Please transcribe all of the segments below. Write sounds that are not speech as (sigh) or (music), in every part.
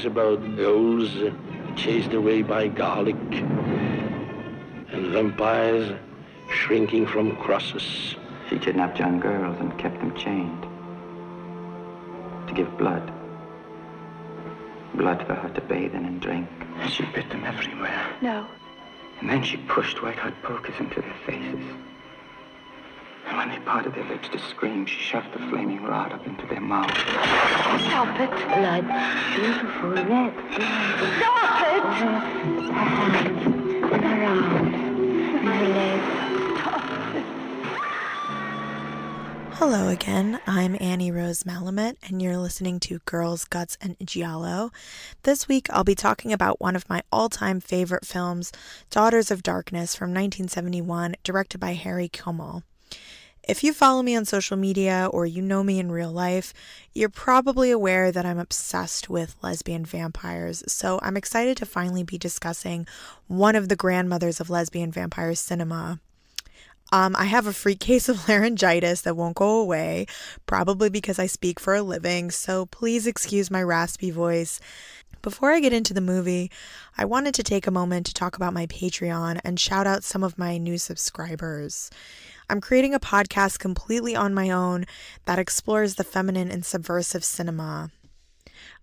Silly tales about owls uh, chased away by garlic and vampires shrinking from crosses. She kidnapped young girls and kept them chained. To give blood. Blood for her to bathe in and drink. And she bit them everywhere. No. And then she pushed white hot pokers into their faces. And when they parted their lips to scream, she shoved the flaming rod up into their mouths. Stop it. Blood. Beautiful red blood. Stop it. Her hands, and her arms, and her legs. Hello again. I'm Annie Rose Malamet, and you're listening to Girls, Guts, and Giallo. This week, I'll be talking about one of my all time favorite films, Daughters of Darkness from 1971, directed by Harry Kümel. If you follow me on social media or you know me in real life, you're probably aware that I'm obsessed with lesbian vampires, so I'm excited to finally be discussing one of the grandmothers of lesbian vampire cinema. Um, I have a freak (laughs) case of laryngitis that won't go away, probably because I speak for a living, so please excuse my raspy voice. Before I get into the movie, I wanted to take a moment to talk about my Patreon and shout out some of my new subscribers. I'm creating a podcast completely on my own that explores the feminine and subversive cinema.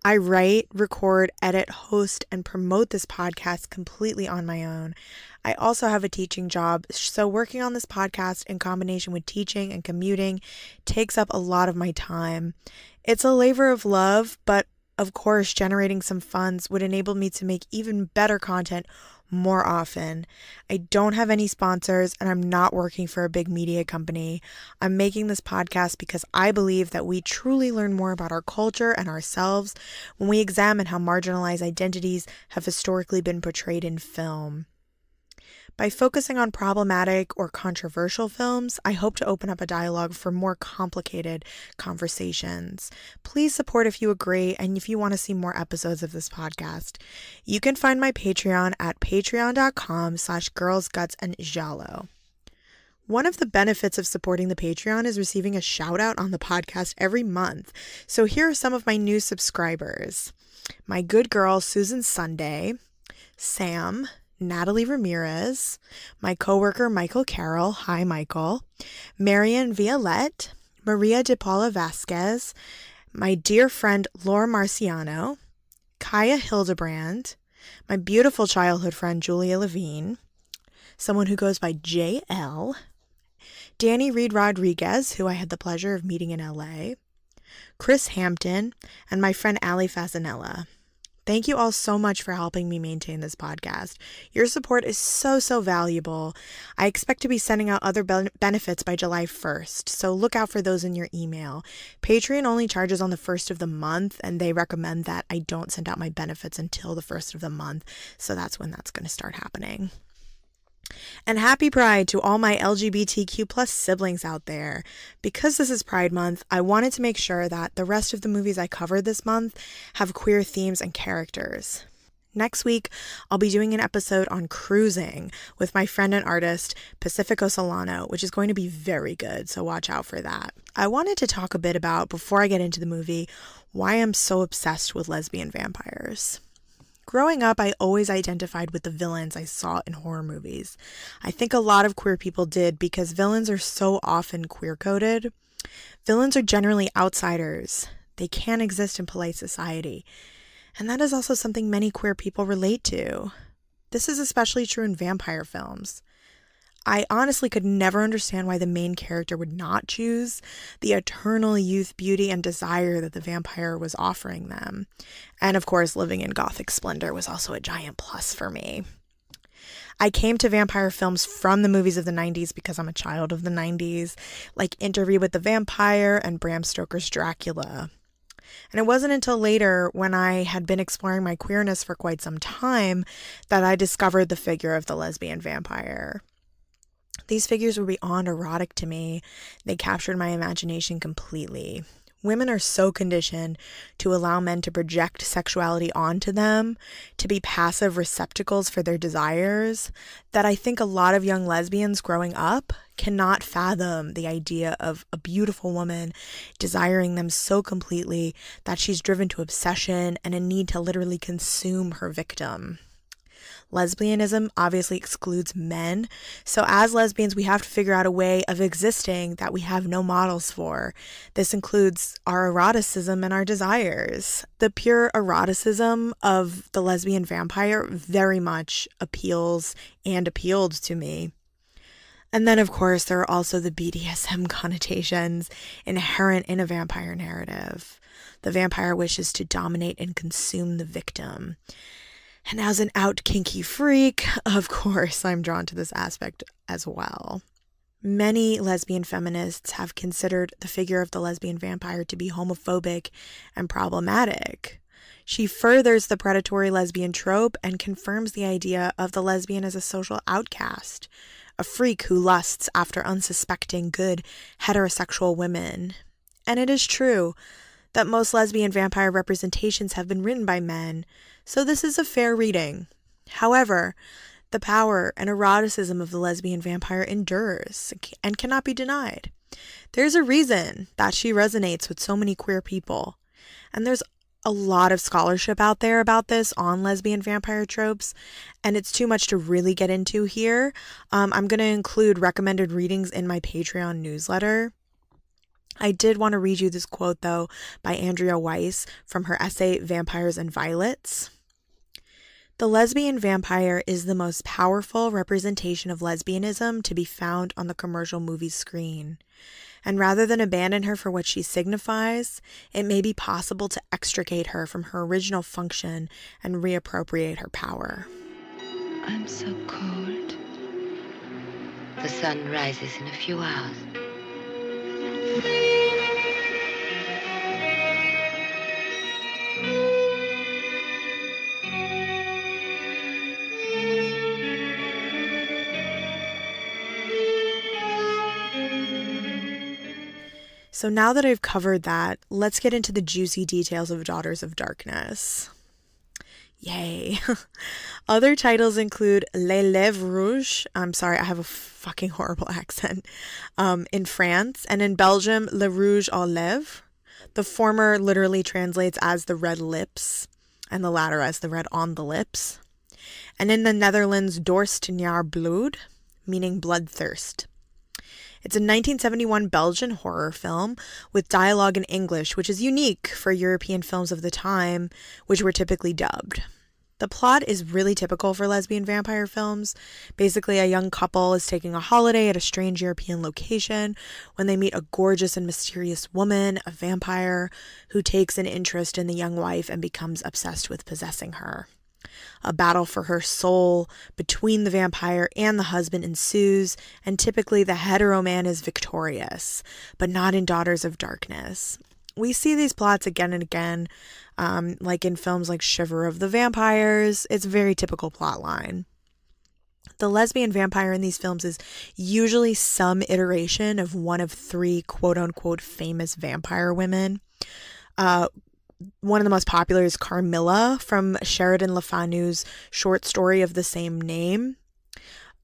I write, record, edit, host, and promote this podcast completely on my own. I also have a teaching job, so working on this podcast in combination with teaching and commuting takes up a lot of my time. It's a labor of love, but of course, generating some funds would enable me to make even better content more often. I don't have any sponsors and I'm not working for a big media company. I'm making this podcast because I believe that we truly learn more about our culture and ourselves when we examine how marginalized identities have historically been portrayed in film. By focusing on problematic or controversial films, I hope to open up a dialogue for more complicated conversations. Please support if you agree and if you want to see more episodes of this podcast. You can find my Patreon at patreon.com slash girlsgutsandgiallo. One of the benefits of supporting the Patreon is receiving a shout out on the podcast every month. So here are some of my new subscribers. My good girl, Susan Sunday, Sam, Natalie Ramirez, my coworker Michael Carroll, hi Michael, Marian Violette, Maria de Paula Vasquez, my dear friend Laura Marciano, Kaya Hildebrand, my beautiful childhood friend Julia Levine, someone who goes by JL, Danny Reed Rodriguez, who I had the pleasure of meeting in LA, Chris Hampton, and my friend Ali Fasanella. Thank you all so much for helping me maintain this podcast. Your support is so, so valuable. I expect to be sending out other ben- benefits by July 1st, so look out for those in your email. Patreon only charges on the first of the month, and they recommend that I don't send out my benefits until the first of the month, so that's when that's going to start happening. And happy Pride to all my LGBTQ plus siblings out there. Because this is Pride Month, I wanted to make sure that the rest of the movies I covered this month have queer themes and characters. Next week, I'll be doing an episode on cruising with my friend and artist, Pacifico Solano, which is going to be very good, so watch out for that. I wanted to talk a bit about, before I get into the movie, why I'm so obsessed with lesbian vampires. Growing up, I always identified with the villains I saw in horror movies. I think a lot of queer people did because villains are so often queer coded. Villains are generally outsiders, they can't exist in polite society. And that is also something many queer people relate to. This is especially true in vampire films. I honestly could never understand why the main character would not choose the eternal youth, beauty, and desire that the vampire was offering them. And of course, living in gothic splendor was also a giant plus for me. I came to vampire films from the movies of the 90s because I'm a child of the 90s, like Interview with the Vampire and Bram Stoker's Dracula. And it wasn't until later, when I had been exploring my queerness for quite some time, that I discovered the figure of the lesbian vampire. These figures were beyond erotic to me. They captured my imagination completely. Women are so conditioned to allow men to project sexuality onto them, to be passive receptacles for their desires, that I think a lot of young lesbians growing up cannot fathom the idea of a beautiful woman desiring them so completely that she's driven to obsession and a need to literally consume her victim lesbianism obviously excludes men. So, as lesbians, we have to figure out a way of existing that we have no models for. This includes our eroticism and our desires. The pure eroticism of the lesbian vampire very much appeals and appealed to me. And then, of course, there are also the BDSM (laughs) connotations inherent in a vampire narrative. The vampire wishes to dominate and consume the victim. And as an out kinky freak, of course, I'm drawn to this aspect as well. Many lesbian feminists have considered the figure of the lesbian vampire to be homophobic and problematic. She furthers the predatory lesbian trope and confirms the idea of the lesbian as a social outcast, a freak who lusts after unsuspecting good heterosexual women. And it is true that most lesbian vampire representations have been written by men, so this is a fair reading. However, the power and eroticism of the lesbian vampire endures and cannot be denied. There's a reason that she resonates with so many queer people. And there's a lot of scholarship out there about this on lesbian vampire tropes, and it's too much to really get into here. Um, I'm going to include recommended readings in my Patreon newsletter. I did want to read you this quote, though, by Andrea Weiss from her essay Vampires and Violets. The lesbian vampire is the most powerful representation of lesbianism to be found on the commercial movie screen. And rather than abandon her for what she signifies, it may be possible to extricate her from her original function and reappropriate her power. I'm so cold. The sun rises in a few hours. So now that I've covered that, let's get into the juicy details of Daughters of Darkness. Yay. (laughs) Other titles include Les Lèvres Rouges. I'm sorry, I have a fucking horrible (laughs) accent. Um, in France and in Belgium, Le Rouge aux Lèvres. The former literally translates as the red lips, and the latter as the red on the lips. And in the Netherlands, Dorst naar bloed, meaning bloodthirst. It's a 1971 Belgian horror film with dialogue in English, which is unique for European films of the time, which were typically dubbed. The plot is really typical for lesbian vampire films. Basically, a young couple is taking a holiday at a strange European location when they meet a gorgeous and mysterious woman, a vampire, who takes an interest in the young wife and becomes obsessed with possessing her. A battle for her soul between the vampire and the husband ensues, and typically the hetero man is victorious, but not in Daughters of Darkness. We see these plots again and again, um, like in films like Shiver of the Vampires. It's a very typical plot line. The lesbian vampire in these films is usually some iteration of one of three quote unquote famous vampire women. Uh, one of the most popular is Carmilla from Sheridan Le Fanu's short story of the same name.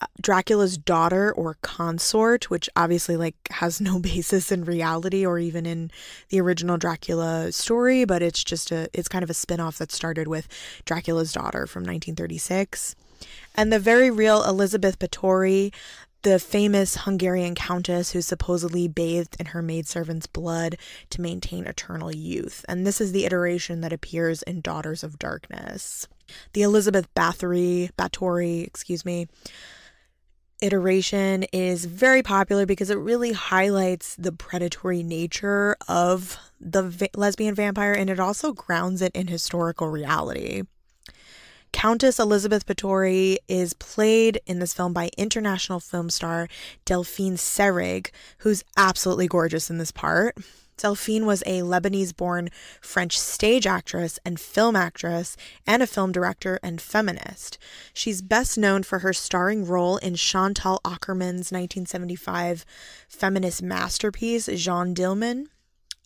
Uh, Dracula's daughter or consort, which obviously like has no (laughs) basis in reality or even in the original Dracula story, but it's just a it's kind of a spin-off that started with Dracula's daughter from 1936. And the very real Elizabeth Báthory the famous Hungarian countess who supposedly bathed in her maidservant's blood to maintain eternal youth. And this is the iteration that appears in Daughters of Darkness. The Elizabeth Bathory, Báthory, excuse me, iteration is very popular because it really highlights the predatory nature of the va- lesbian vampire and it also grounds it in historical reality. Countess Elizabeth Báthory is played in this film by international film star Delphine Seyrig, who's absolutely gorgeous in this part. Delphine was a Lebanese born French stage actress and film actress, and a film director and feminist. She's best known for her starring role in Chantal Akerman's 1975 feminist masterpiece, Jeanne Dielman.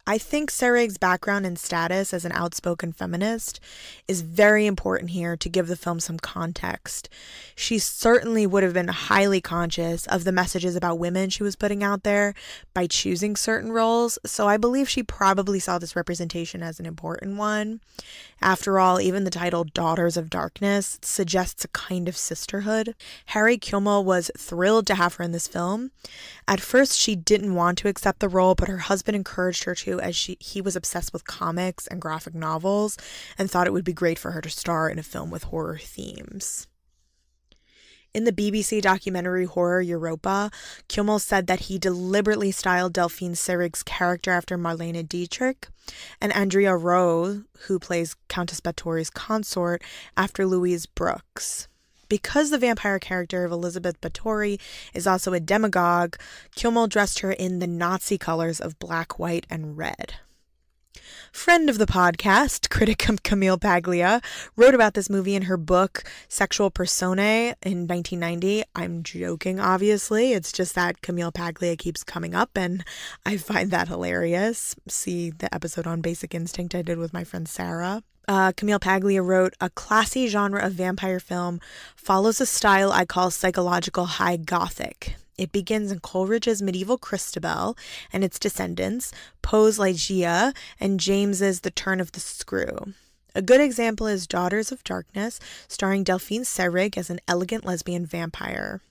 I think Seyrig's background and status as an outspoken feminist is very important here to give the film some context. She certainly would have been highly conscious of the messages about women she was putting out there by choosing certain roles, so I believe she probably saw this representation as an important one. After all, even the title Daughters of Darkness suggests a kind of sisterhood. Harry Kümel was thrilled to have her in this film. At first, she didn't want to accept the role, but her husband encouraged her to as she he was obsessed with comics and graphic novels and thought it would be great for her to star in a film with horror themes. In the BBC documentary Horror Europa, Kümel said that he deliberately styled Delphine Seyrig's character after Marlene Dietrich, and Andrea Rowe, who plays Countess Báthory's consort, after Louise Brooks. Because the vampire character of Elizabeth Báthory is also a demagogue, Kümel dressed her in the Nazi colors of black, white, and red. Friend of the podcast, (laughs) critic Camille Paglia, wrote about this movie in her book Sexual Personae in 1990. I'm joking, obviously. It's just that Camille Paglia keeps coming up, and I find that hilarious. See the episode on Basic Instinct I did with my friend Sarah. Uh, Camille Paglia wrote, A classy genre of vampire film follows a style I call psychological high gothic. It begins in Coleridge's medieval Christabel and its descendants, Poe's Ligeia, and James's The Turn of the Screw. A good example is Daughters of Darkness, starring Delphine Seyrig as an elegant lesbian vampire.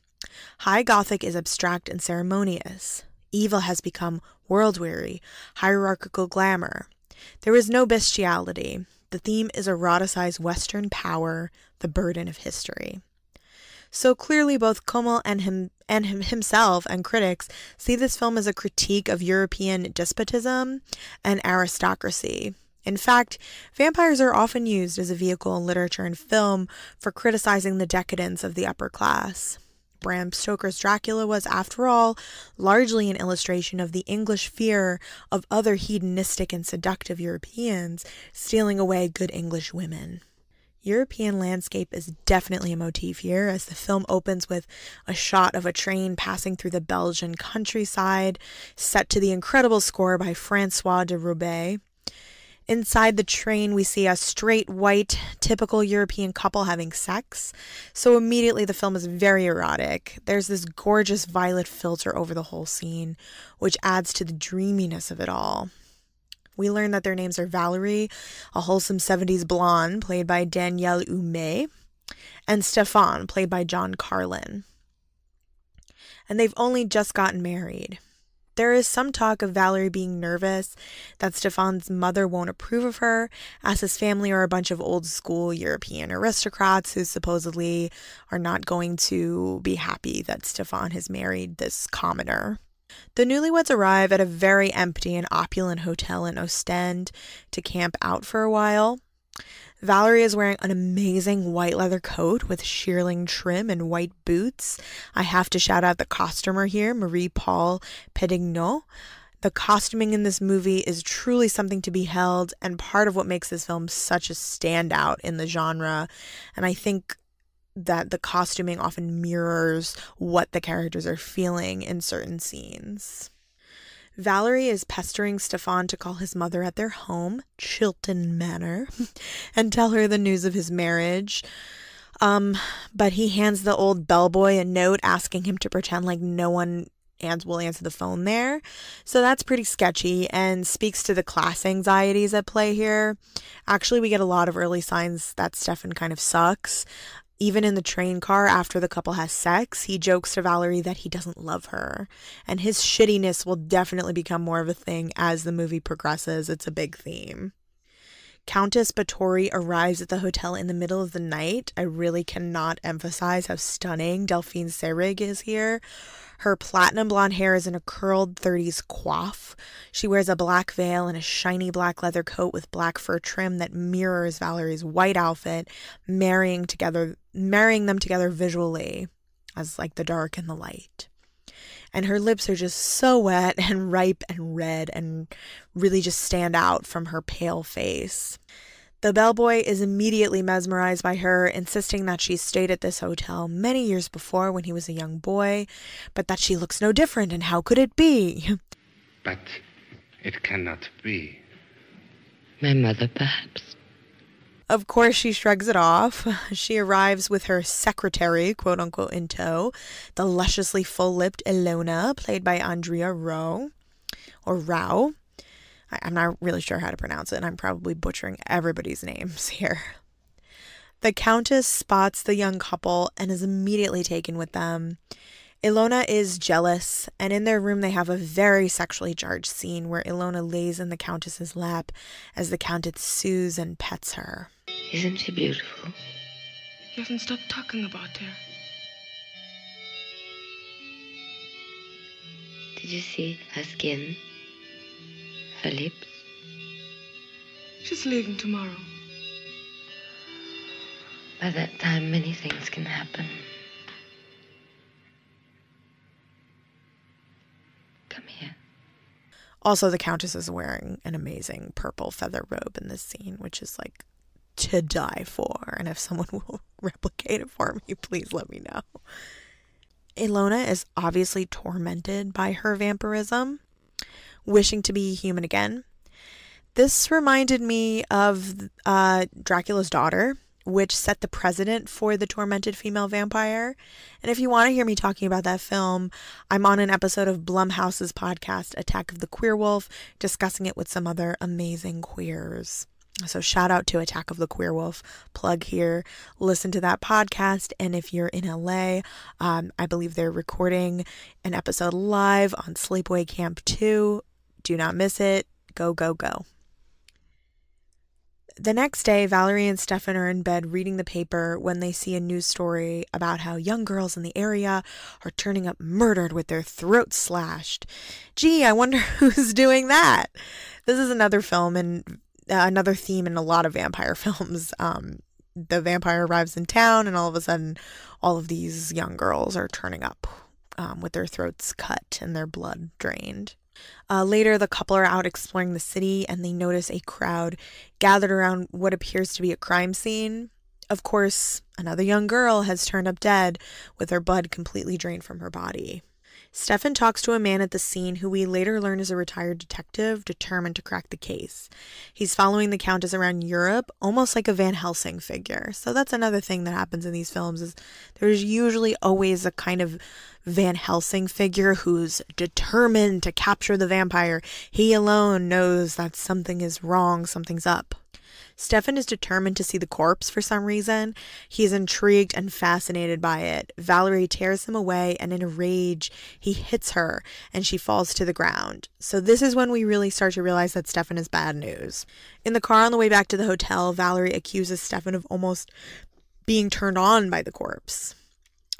High Gothic is abstract and ceremonious. Evil has become world weary, hierarchical glamour. There is no bestiality. The theme is eroticized Western power, the burden of history. So clearly, both Kümel and him and him himself and critics see this film as a critique of European despotism and aristocracy. In fact, vampires are often used as a vehicle in literature and film for criticizing the decadence of the upper class. Bram Stoker's Dracula was, after all, largely an illustration of the English fear of other hedonistic and seductive Europeans stealing away good English women. European landscape is definitely a motif here, as the film opens with a shot of a train passing through the Belgian countryside, set to the incredible score by Francois de Roubaix. Inside the train, we see a straight, white, typical European couple having sex. So immediately the film is very erotic. There's this gorgeous violet filter over the whole scene, which adds to the dreaminess of it all. We learn that their names are Valerie, a wholesome 70s blonde played by Danielle Ouimet, and Stefan, played by John Karlen. And they've only just gotten married. There is some talk of Valerie being nervous that Stefan's mother won't approve of her, as his family are a bunch of old school European aristocrats who supposedly are not going to be happy that Stefan has married this commoner. The newlyweds arrive at a very empty and opulent hotel in Ostend to camp out for a while. Valerie is wearing an amazing white leather coat with shearling trim and white boots. I have to shout out the costumer here, Marie Paul Pedignot. The costuming in this movie is truly something to be held and part of what makes this film such a standout in the genre. And I think that the costuming often mirrors what the characters are feeling in certain scenes. Valerie is pestering Stefan to call his mother at their home, Chilton Manor, (laughs) and tell her the news of his marriage. Um, but he hands the old bellboy a note asking him to pretend like no one will answer the phone there. So that's pretty sketchy and speaks to the class anxieties at play here. Actually, we get a lot of early signs that Stefan kind of sucks. Even in the train car after the couple has sex, he jokes to Valerie that he doesn't love her. And his shittiness will definitely become more of a thing as the movie progresses. It's a big theme. Countess Bathory arrives at the hotel in the middle of the night. I really cannot emphasize how stunning Delphine Seyrig is here. Her platinum blonde hair is in a curled 30s coif. She wears a black veil and a shiny black leather coat with black fur trim that mirrors Valerie's white outfit, marrying together marrying them together visually as like the dark and the light. And her lips are just so wet (laughs) and ripe and red and really just stand out from her pale face. The bellboy is immediately mesmerized by her, insisting that she stayed at this hotel many years before when he was a young boy, but that she looks no different, and how could it be? (laughs) But it cannot be. My mother, perhaps. Of course, she shrugs it off. (laughs) She arrives with her secretary, quote unquote, in tow, the lusciously full lipped Ilona, played by Andrea Rowe, or Rao. I'm not really sure how to pronounce it, and I'm probably butchering everybody's names (laughs) here. The Countess spots the young couple and is immediately taken with them. Ilona is jealous, and in their room they have a very sexually charged scene where Ilona lays in the Countess's lap as the Countess soothes and pets her. Isn't she beautiful? You haven't stopped talking about her. Did you see her skin? Her lips? She's leaving tomorrow. By that time, many things can happen. Come here. Also, the Countess is wearing an amazing purple feather robe in this scene, which is like to die for. And if someone (laughs) will replicate it for me, please let me know. Ilona is obviously tormented by her vampirism, wishing to be human again. This reminded me of uh, Dracula's daughter, which set the precedent for the tormented female vampire. And if you want to hear me talking about that film, I'm on an episode of Blumhouse's podcast, Attack of the Queer Wolf, discussing it with some other amazing queers. So shout out to Attack of the Queer Wolf. Plug here. Listen to that podcast. And if you're in LA, um, I believe they're recording an episode live on Sleepaway Camp 2. Do not miss it. Go, go, go. The next day, Valerie and Stefan are in bed reading the paper when they see a news story about how young girls in the area are turning up murdered with their throats slashed. Gee, I wonder (laughs) who's doing that. This is another film and another theme in a lot of vampire (laughs) films. Um, the vampire arrives in town, and all of a sudden, all of these young girls are turning up um, with their throats cut and their blood drained. Uh, later, the couple are out exploring the city and they notice a crowd gathered around what appears to be a crime scene. Of course, another young girl has turned up dead with her blood completely drained from her body. Stefan talks to a man at the scene who we later learn is a retired detective determined to crack the case. He's following the countess around Europe, almost like a Van Helsing figure. So that's another thing that happens in these films is there's usually always a kind of Van Helsing figure who's determined to capture the vampire. He alone knows that something is wrong, something's up. Stefan is determined to see the corpse for some reason. He's intrigued and fascinated by it. Valerie tears him away, and in a rage, he hits her and she falls to the ground. So, this is when we really start to realize that Stefan is bad news. In the car on the way back to the hotel, Valerie accuses Stefan of almost being turned on by the corpse.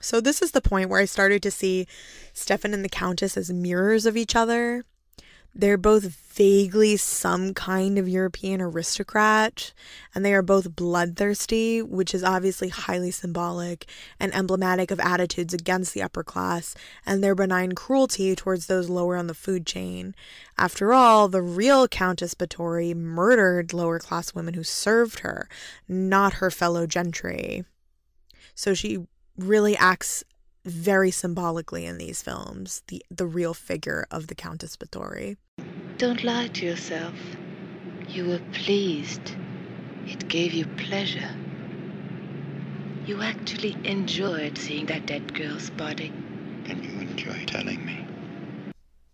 So, this is the point where I started to see Stefan and the Countess as mirrors of each other. They're both vaguely some kind of European aristocrat, and they are both bloodthirsty, which is obviously highly symbolic and emblematic of attitudes against the upper class and their benign cruelty towards those lower on the food chain. After all, the real Countess Bathory murdered lower class women who served her, not her fellow gentry. So she really acts very symbolically in these films, the, the real figure of the Countess Bathory. Don't lie to yourself. You were pleased. It gave you pleasure. You actually enjoyed seeing that dead girl's body. And you enjoy telling me.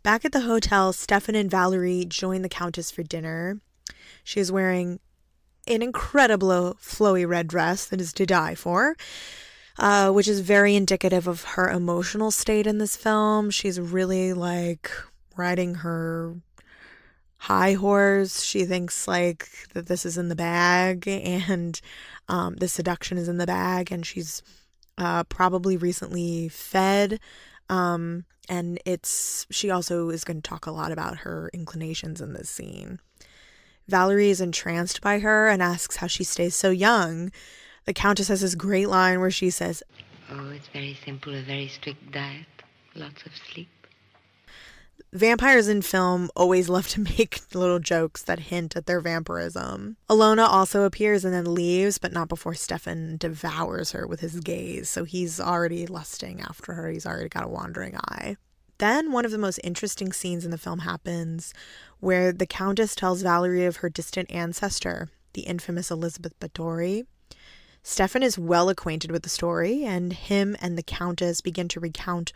Back at the hotel, Stefan and Valerie join the Countess for dinner. She is wearing an incredible flowy red dress that is to die for, uh, which is very indicative of her emotional state in this film. She's really like riding her high horse. She thinks like that this is in the bag and um, the seduction is in the bag, and she's uh, probably recently fed. Um, and it's she also is going to talk a lot about her inclinations in this scene. Valerie is entranced by her and asks how she stays so young. The Countess has this great line where she says, Oh, it's very simple, a very strict diet, lots of sleep. Vampires in film always love to (laughs) make little jokes that hint at their vampirism. Ilona also appears and then leaves, but not before Stefan devours her with his gaze, so he's already lusting after her. He's already got a wandering eye. Then one of the most interesting scenes in the film happens where the Countess tells Valerie of her distant ancestor, the infamous Elizabeth Bathory. Stefan is well acquainted with the story, and him and the Countess begin to recount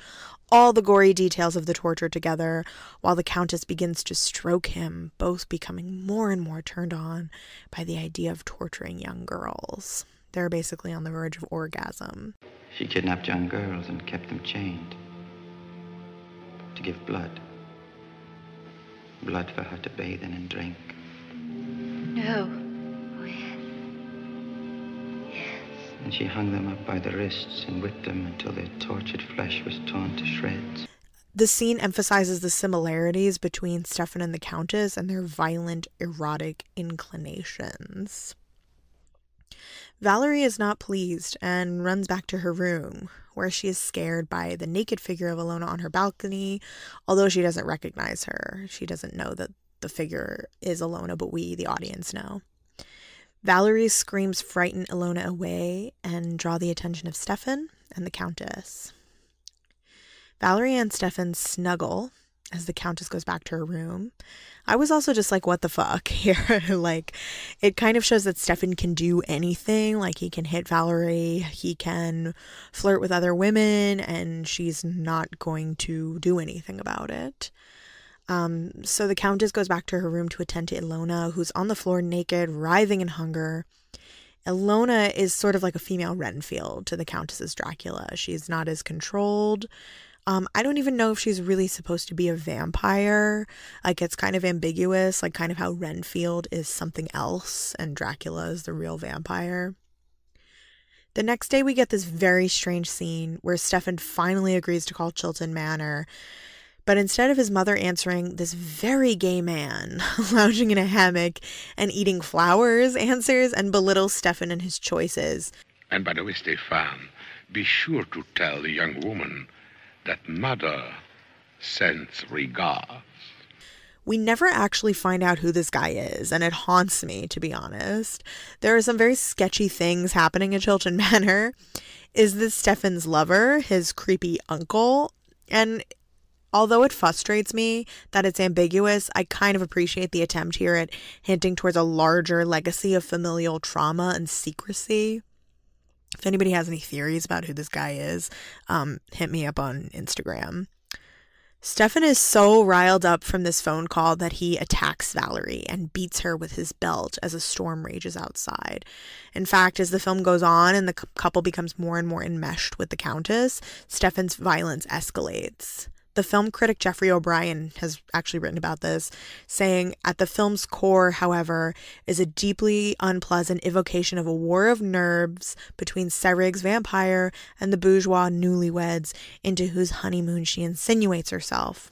all the gory details of the torture together, while the Countess begins to stroke him, both becoming more and more turned on by the idea of torturing young girls. They're basically on the verge of orgasm. She kidnapped young girls and kept them chained to give blood. Blood for her to bathe in and drink. No. And she hung them up by the wrists and whipped them until their tortured flesh was torn to shreds. The scene emphasizes the similarities between Stefan and the Countess and their violent, erotic inclinations. Valerie is not pleased and runs back to her room, where she is scared by the naked figure of Alona on her balcony, although she doesn't recognize her. She doesn't know that the figure is Alona, but we, the audience, know. Valerie screams frighten Ilona away and draw the attention of Stefan and the Countess. Valerie and Stefan snuggle as the Countess goes back to her room. I was also just like, what the fuck (laughs) here? like, it kind of shows that Stefan can do anything. Like, he can hit Valerie, he can flirt with other women, and she's not going to do anything about it. Um, so the Countess goes back to her room to attend to Ilona, who's on the floor naked, writhing in hunger. Ilona is sort of like a female Renfield to the Countess's Dracula. She's not as controlled. Um, I don't even know if she's really supposed to be a vampire. Like, it's kind of ambiguous, like, kind of how Renfield is something else and Dracula is the real vampire. The next day, we get this very strange scene where Stefan finally agrees to call Chilton Manor. But instead of his mother answering, this very gay man, (laughs) lounging in a hammock and eating flowers, answers and belittles Stefan and his choices. And by the way, Stefan, be sure to tell the young woman that mother sends regards. We never actually find out who this guy is, and it haunts me, to be honest. There are some very sketchy things happening at Chilton (laughs) Manor. Is this Stefan's lover, his creepy uncle? And although it frustrates me that it's ambiguous, I kind of appreciate the attempt here at hinting towards a larger legacy of familial trauma and secrecy. If anybody has any theories about who this guy is, um, hit me up on Instagram. Stefan is so riled up from this phone call that he attacks Valerie and beats her with his belt as a storm rages outside. In fact, as the film goes on and the couple becomes more and more enmeshed with the Countess, Stefan's violence escalates. The film critic Geoffrey O'Brien has actually written about this, saying at the film's core, however, is a deeply unpleasant evocation of a war of nerves between Seyrig's vampire and the bourgeois newlyweds into whose honeymoon she insinuates herself.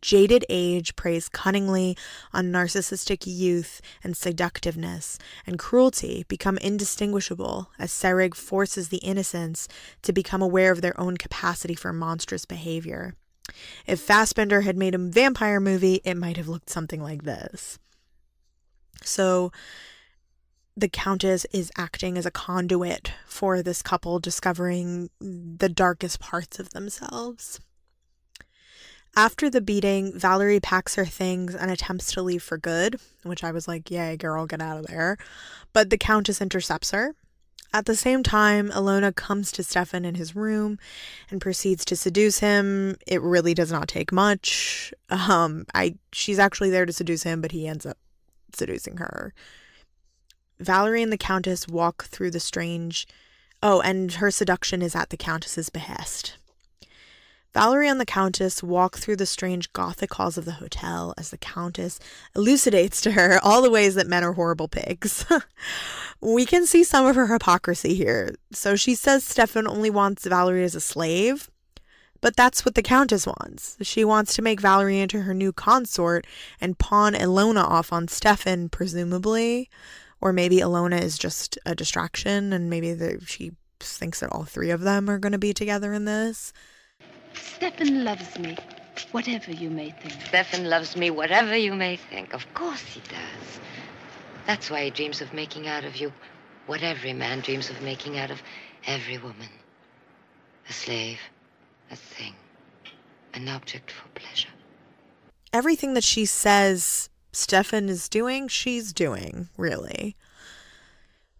Jaded age preys cunningly on narcissistic youth and seductiveness, and cruelty become indistinguishable as Serig forces the innocents to become aware of their own capacity for monstrous behavior. If Fassbinder had made a vampire movie, it might have looked something like this. So the Countess is acting as a conduit for this couple discovering the darkest parts of themselves. After the beating, Valerie packs her things and attempts to leave for good, which I was like, yay, girl, get out of there. But the Countess intercepts her at the same time, Ilona comes to Stefan in his room and proceeds to seduce him. It really does not take much. Um, I she's actually there to seduce him, but he ends up seducing her. Valerie and the Countess walk through the strange Oh, and her seduction is at the Countess's behest. Valerie and the Countess walk through the strange gothic halls of the hotel as the Countess elucidates to her all the ways that men are horrible pigs. (laughs) we can see some of her hypocrisy here. So she says Stefan only wants Valerie as a slave, but that's what the Countess wants. She wants to make Valerie into her new consort and pawn Ilona off on Stefan, presumably. Or maybe Ilona is just a distraction and maybe the, she thinks that all three of them are going to be together in this. Stefan loves me, whatever you may think. Stefan loves me, whatever you may think. Of course he does. That's why he dreams of making out of you what every man dreams of making out of every woman a slave, a thing, an object for pleasure. Everything that she says Stefan is doing, she's doing, really.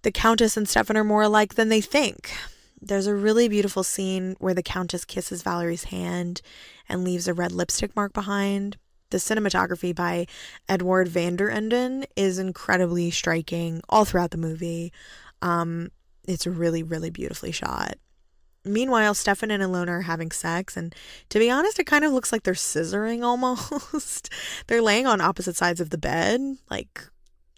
The Countess and Stefan are more alike than they think. There's a really beautiful scene where the Countess kisses Valerie's hand and leaves a red lipstick mark behind. The cinematography by Edward van der Enden is incredibly striking all throughout the movie. Um, it's really, really beautifully shot. Meanwhile, Stefan and Ilona are having sex, and to be honest, it kind of looks like they're scissoring (laughs) almost. they're laying on opposite sides of the bed, like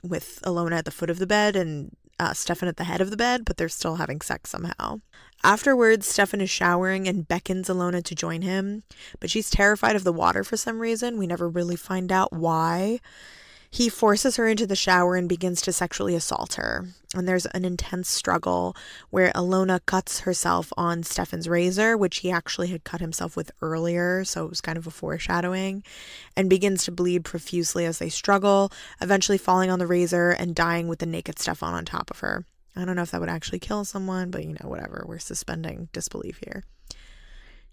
with Ilona at the foot of the bed and uh, Stefan at the head of the bed, but they're still having sex somehow. Afterwards, Stefan is showering and beckons Ilona to join him, but she's terrified of the water for some reason. We never really find out why. He forces her into the shower and begins to sexually assault her. And there's an intense struggle where Ilona cuts herself on Stefan's razor, which he actually had cut himself with earlier, so it was kind of a foreshadowing, and begins to bleed profusely as they struggle, eventually falling on the razor and dying with the naked Stefan on top of her. I don't know if that would actually kill someone, but you know, whatever. We're suspending disbelief here.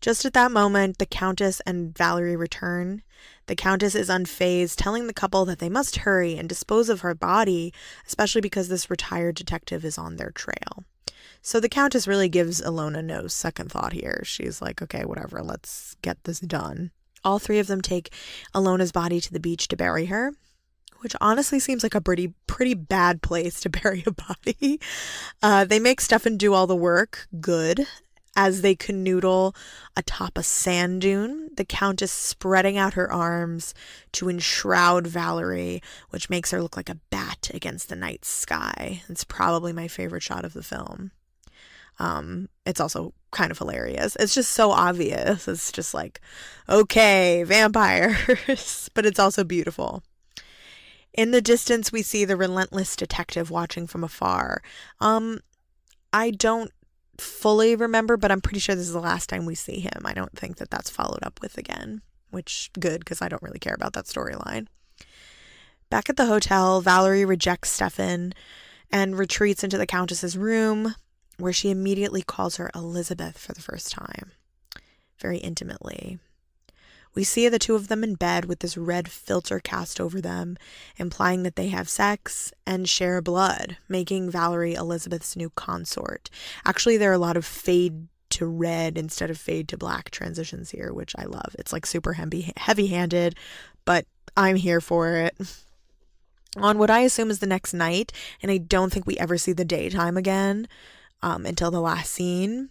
Just at that moment, the Countess and Valerie return. The Countess is unfazed, telling the couple that they must hurry and dispose of her body, especially because this retired detective is on their trail. So the Countess really gives Ilona no second thought here. She's like, okay, whatever, let's get this done. All three of them take Ilona's body to the beach to bury her, which honestly seems like a pretty pretty bad place to (laughs) bury a body. Uh, they make Stefan do all the work, good, as they canoodle atop a sand dune, the Countess spreading out her arms to enshroud Valerie, which makes her look like a bat against the night sky. It's probably my favorite shot of the film. Um, it's also kind of hilarious. It's just so obvious. It's just like, okay, vampires, (laughs) but it's also beautiful. In the distance, we see the relentless detective watching from afar. Um, I don't fully remember, but I'm pretty sure this is the last time we see him. I don't think that that's followed up with again, which good because I don't really care about that storyline. Back at the hotel, Valerie rejects Stefan and retreats into the Countess's room, where she immediately calls her Elizabeth for the first time, very intimately. We see the two of them in bed with this red filter cast over them, implying that they have sex and share blood, making Valerie Elizabeth's new consort. Actually, there are a lot of fade to red instead of fade to black transitions here, which I love. It's like super heavy handed, but I'm here for it. On what I assume is the next night, and I don't think we ever see the daytime again um, until the last scene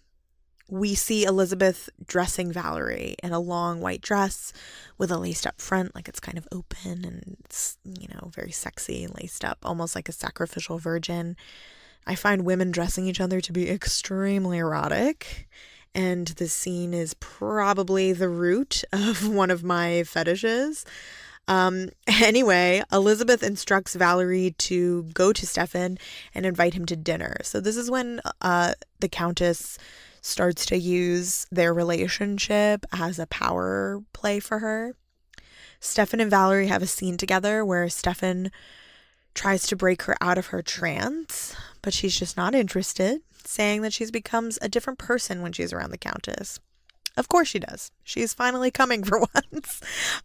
we see Elizabeth dressing Valerie in a long white dress with a laced up front, like it's kind of open and it's, you know, very sexy and laced up, almost like a sacrificial virgin. I find women dressing each other to be extremely erotic. And this scene is probably the root (laughs) of one of my fetishes. Um, (laughs) anyway, Elizabeth instructs Valerie to go to Stefan and invite him to dinner. So this is when uh, the Countess starts to use their relationship as a power play for her. Stefan and Valerie have a scene together where Stefan tries to break her out of her trance, but she's just not interested, saying that she's becomes a different person when she's around the Countess. Of course she does. She's finally coming for (laughs) once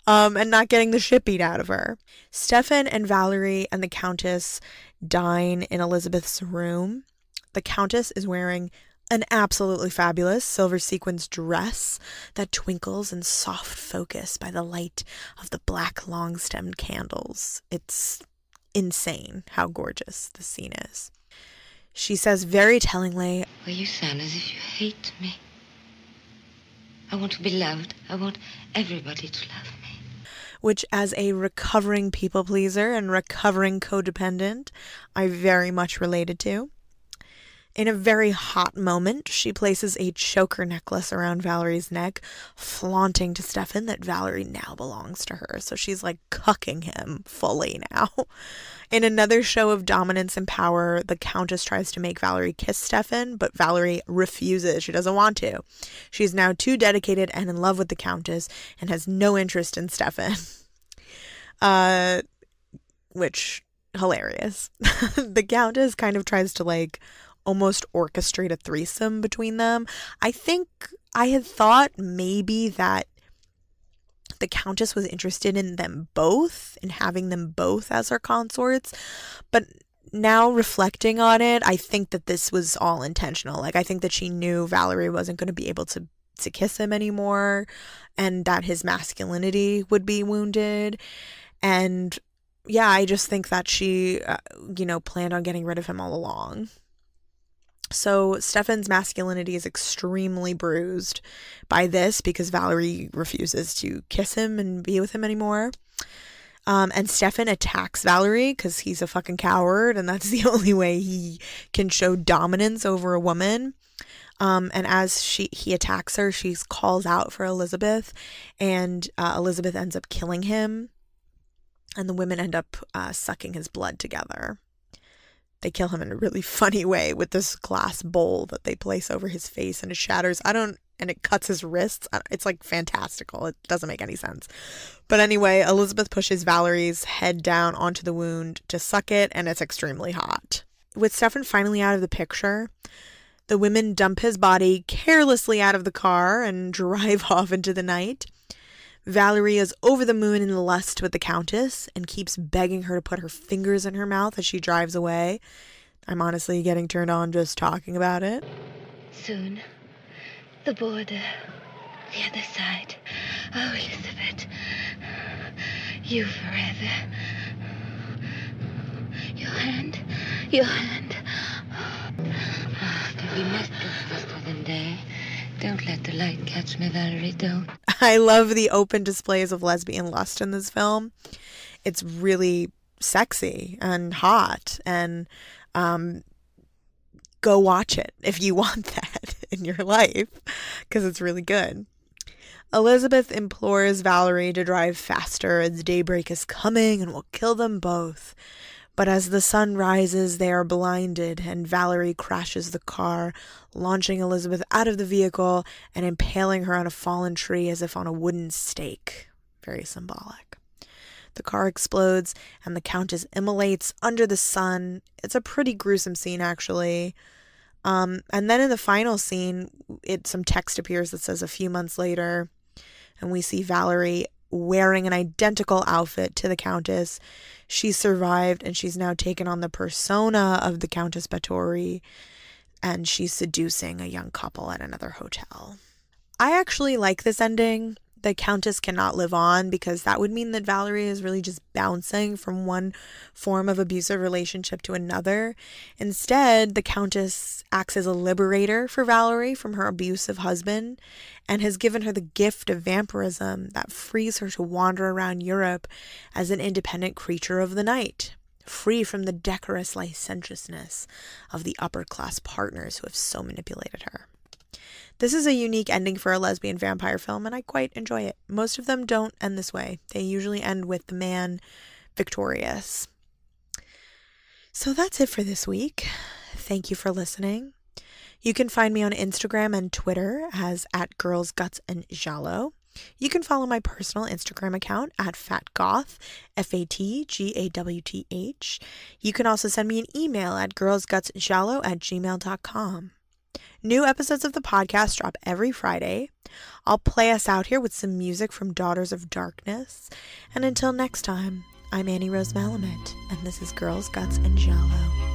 um, and not getting the shit beat out of her. Stefan and Valerie and the Countess dine in Elizabeth's room. The Countess is wearing an absolutely fabulous silver sequins dress that twinkles in soft focus by the light of the black long stemmed candles. It's insane how gorgeous the scene is. She says very tellingly, Well, you sound as if you hate me. I want to be loved. I want everybody to love me. which, as a recovering people pleaser and recovering codependent, I very much related to. In a very hot moment, she places a choker necklace around Valerie's neck, flaunting to Stefan that Valerie now belongs to her. So she's like cucking him fully now. (laughs) In another show of dominance and power, the Countess tries to make Valerie kiss Stefan, but Valerie refuses. She doesn't want to. She's now too dedicated and in love with the Countess and has no interest in Stefan. (laughs) Uh, which hilarious. (laughs) the Countess kind of tries to like almost orchestrate a threesome between them. I think I had thought maybe that the Countess was interested in them both and having them both as her consorts, but now reflecting on it, I think that this was all intentional. Like I think that she knew Valerie wasn't going to be able to to kiss him anymore and that his masculinity would be wounded and yeah, I just think that she uh, you know planned on getting rid of him all along. So Stefan's masculinity is extremely bruised by this because Valerie refuses to kiss him and be with him anymore. Um, and Stefan attacks Valerie because he's a fucking coward, and that's (laughs) the only way he can show dominance over a woman. Um, and as she he attacks her, she calls out for Elizabeth, and uh, Elizabeth ends up killing him, and the women end up uh, sucking his blood together. They kill him in a really (laughs) funny way with this glass bowl that they place over his face, and it shatters. I don't and it cuts his wrists. It's like fantastical. It doesn't make any sense. But anyway, Elizabeth pushes Valerie's head down onto the wound to suck it, and it's extremely hot. With Stefan finally out of the picture, the women dump his body carelessly out of the car and (laughs) drive off into the night. Valerie is over the moon in lust with the Countess and keeps begging her to put her fingers in her mouth as she drives away. I'm honestly getting turned on just talking about it. Soon, the border, the other side. Oh, Elizabeth, you forever. Your hand, your hand. But we must go faster than they. Don't let the light catch me, Valerie. Don't. I love the open displays of lesbian lust in this film. It's really sexy and hot and um, go watch it if you (laughs) want that in your life because it's really good. Elizabeth implores Valerie to drive faster as daybreak is coming and will kill them both. But as the sun rises, they are blinded, and Valerie crashes the car, launching Elizabeth out of the vehicle and impaling her on a fallen tree as if on a wooden stake. Very symbolic. The car explodes, and the Countess immolates under the sun. It's a pretty gruesome scene, actually. Um, and then in the final scene, it some text appears that says a few months later, and we see Valerie wearing an identical outfit to the Countess. She survived and she's now taken on the persona of the Countess Bathory and she's seducing a young couple at another hotel. I actually like this ending. The Countess cannot live on because that would mean that Valerie is really just bouncing from one form of abusive relationship to another. Instead, the Countess acts as a liberator for Valerie from her abusive husband and has given her the gift of vampirism that frees her to wander around Europe as an independent creature of the night, free from the decorous licentiousness of the upper class partners who have so manipulated her. This is a unique ending for a lesbian vampire film, and I quite enjoy it. Most of them don't end this way, they usually end with the man victorious. So that's it for this week. Thank you for listening. You can find me on Instagram and Twitter as at Girls Guts and Giallo. You can follow my personal Instagram account at fatgawth, F A T G A W T H. You can also send me an email at girlsgutsgiallo at gmail.com. New episodes of the podcast drop every Friday. I'll play us out here with some music from Daughters of Darkness. And until next time, I'm Annie Rose Malamet, and this is Girls, Guts, and Giallo.